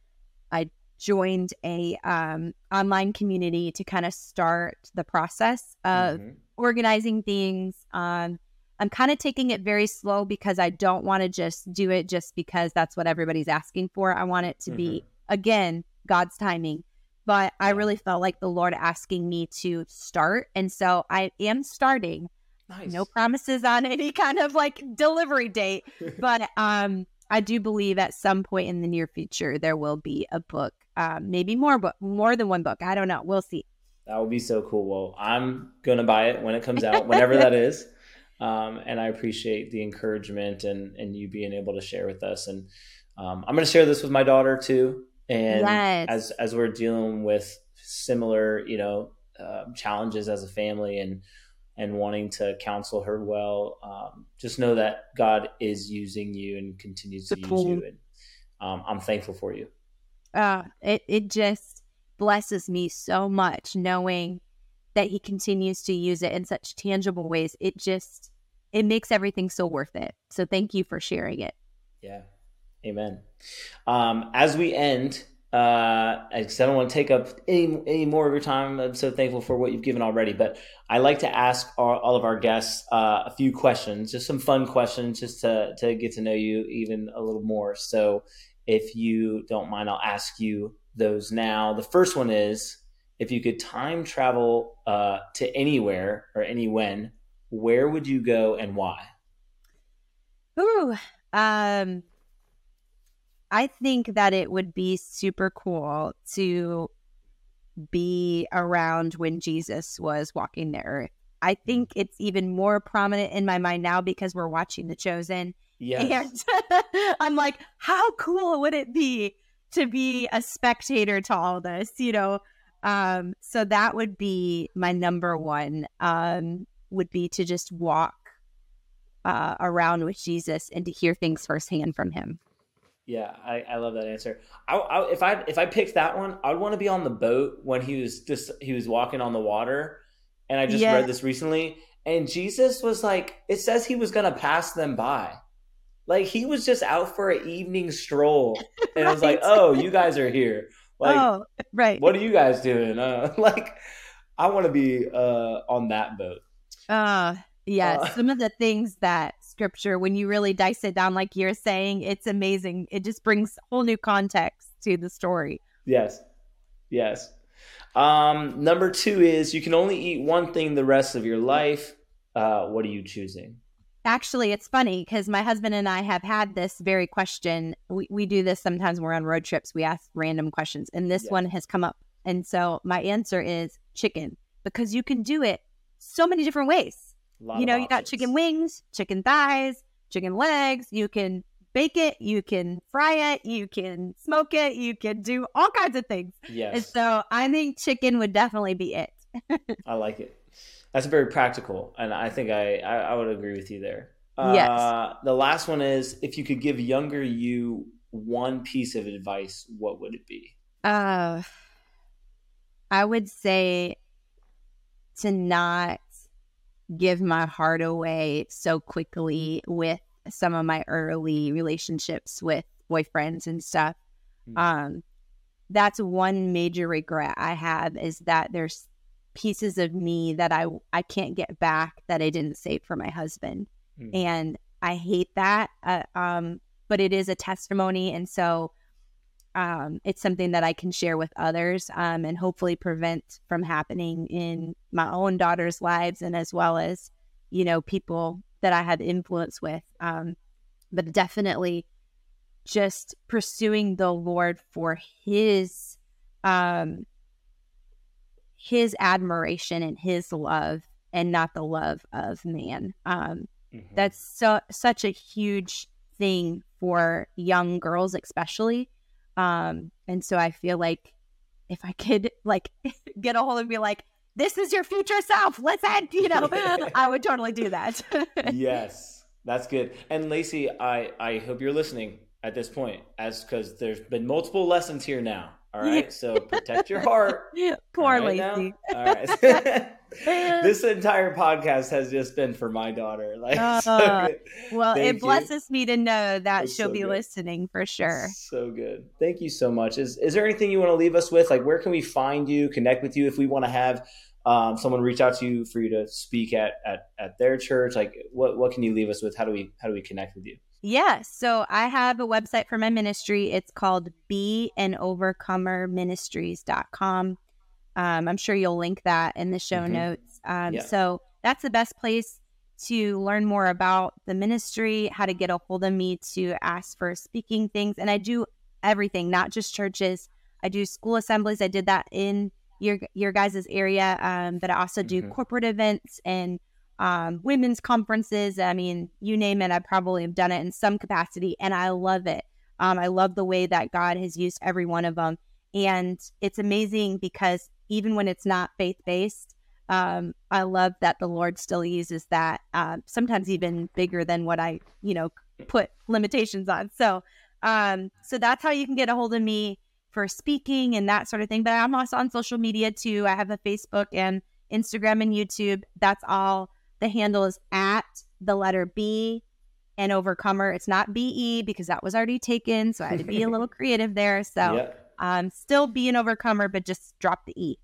I joined a um, online community to kind of start the process of mm-hmm. organizing things. Um, I'm kind of taking it very slow because I don't want to just do it just because that's what everybody's asking for. I want it to mm-hmm. be again God's timing. But I really felt like the Lord asking me to start, and so I am starting. Nice. No promises on any kind of like delivery date, but um, I do believe at some point in the near future there will be a book um, maybe more book, more than one book. I don't know. We'll see. That would be so cool. Well, I'm gonna buy it when it comes out, whenever that is. Um, and I appreciate the encouragement and and you being able to share with us. And um, I'm gonna share this with my daughter too. And yes. as as we're dealing with similar, you know, uh, challenges as a family and and wanting to counsel her well, um, just know that God is using you and continues to use you. And um, I'm thankful for you uh, it it just blesses me so much knowing that he continues to use it in such tangible ways. It just it makes everything so worth it. So thank you for sharing it. Yeah. Amen. Um, as we end, uh, I don't want to take up any, any more of your time. I'm so thankful for what you've given already, but I like to ask our, all of our guests uh, a few questions, just some fun questions, just to, to get to know you even a little more. So If you don't mind, I'll ask you those now. The first one is if you could time travel uh, to anywhere or any when, where would you go and why? Ooh, um, I think that it would be super cool to be around when Jesus was walking the earth. I think it's even more prominent in my mind now because we're watching The Chosen. Yes. And I'm like, how cool would it be to be a spectator to all this, you know? Um, so that would be my number one, um, would be to just walk uh, around with Jesus and to hear things firsthand from him. Yeah, I, I love that answer. I, I, if I if I picked that one, I'd want to be on the boat when he was just he was walking on the water, and I just Yeah. read this recently, and Jesus was like, it says he was gonna pass them by, like he was just out for an evening stroll, and it was like, oh, you guys are here, like oh, right. what are you guys doing? Uh, like, I want to be uh on that boat. Uh, yes. Uh, Some of the things that scripture, when you really dice it down, like you're saying, it's amazing. It just brings whole new context to the story. Yes. Yes. Um, number two is you can only eat one thing the rest of your life. Uh, what are you choosing? Actually, it's funny because my husband and I have had this very question. We, we do this sometimes when we're on road trips. We ask random questions, and this Yes. one has come up. And so my answer is chicken because you can do it so many different ways. You know, you got chicken wings, chicken thighs, chicken legs. You can bake it, you can fry it, you can smoke it, you can do all kinds of things. And Yes, so I think chicken would definitely be it. I like it. That's very practical, and I think I I, I would agree with you there. Yes. Uh, the last one is if you could give younger you one piece of advice, what would it be? Uh, I would say to not give my heart away so quickly with some of my early relationships with boyfriends and stuff. Mm. Um, that's one major regret I have is that there's pieces of me that I I can't get back that I didn't save for my husband, Mm. and I hate that. Uh, um, but it is a testimony, and so um, it's something that I can share with others um, and hopefully prevent from happening in my own daughter's lives and as well as, you know, people that I have influence with. Um, but definitely just pursuing the Lord for his um his admiration and his love and not the love of man. Um Mhm. that's so such a huge thing for young girls especially um and so i feel like if i could like get a hold and be like this is your future self let's end you know i would totally do that yes, that's good. And Lacey, I I hope you're listening at this point, as because there's been multiple lessons here now. All right, so protect your heart. poor All right now? All right. this entire podcast has just been for my daughter. Like, Uh, good. well Thank it you. blesses me to know that she'll so be good. listening for sure So good. Thank you so much. Is is there anything you want to leave us with? Like, where can we find you, connect with you if we want to have um, someone reach out to you for you to speak at, at at their church? Like, what what can you leave us with? How do we how do we connect with you? Yeah, so I have a website for my ministry. It's called Be an Overcomer Ministries.com. Um, I'm sure you'll link that in the show Mhm. notes. Um, Yeah. So that's the best place to learn more about the ministry, how to get a hold of me to ask for speaking things. And I do everything, not just churches. I do school assemblies. I did that in your your guys' area, um, but I also do Mhm. corporate events and um, women's conferences. I mean, you name it, I probably have done it in some capacity, and I love it. Um, I love the way that God has used every one of them, and it's amazing because even when it's not faith based, um, I love that the Lord still uses that. Um, sometimes even bigger than what I, you know, put limitations on. So, um, so that's how you can get a hold of me for speaking and that sort of thing. But I'm also on social media too. I have a Facebook and Instagram and YouTube. That's all. The handle is at the letter B and overcomer. It's not BE because that was already taken. So I had to be a little creative there. So Yep. um, still be an overcomer, but just drop the E.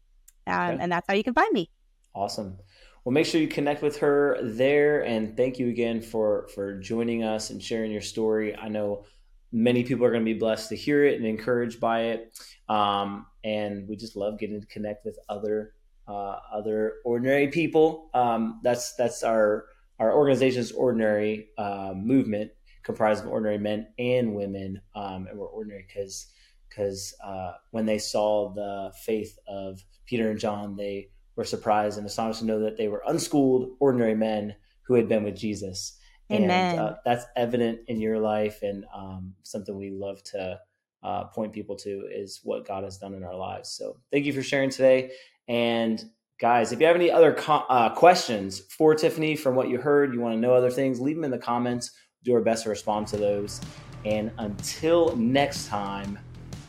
Um, Okay. And that's how you can find me. Awesome. Well, make sure you connect with her there, and thank you again for for joining us and sharing your story. I know many people are going to be blessed to hear it and encouraged by it. Um, and we just love getting to connect with other uh, other ordinary people. Um, that's that's our our organization's ordinary uh, movement, comprised of ordinary men and women, um, and we're ordinary because because uh, when they saw the faith of Peter and John, they were surprised and astonished to know that they were unschooled, ordinary men who had been with Jesus. Amen. And uh, that's evident in your life, and um, something we love to uh, point people to is what God has done in our lives. So thank you for sharing today. And guys, if you have any other co- uh, questions for Tiffany from what you heard, you want to know other things, leave them in the comments. Do our best to respond to those. And until next time,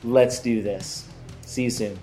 let's do this. See you soon.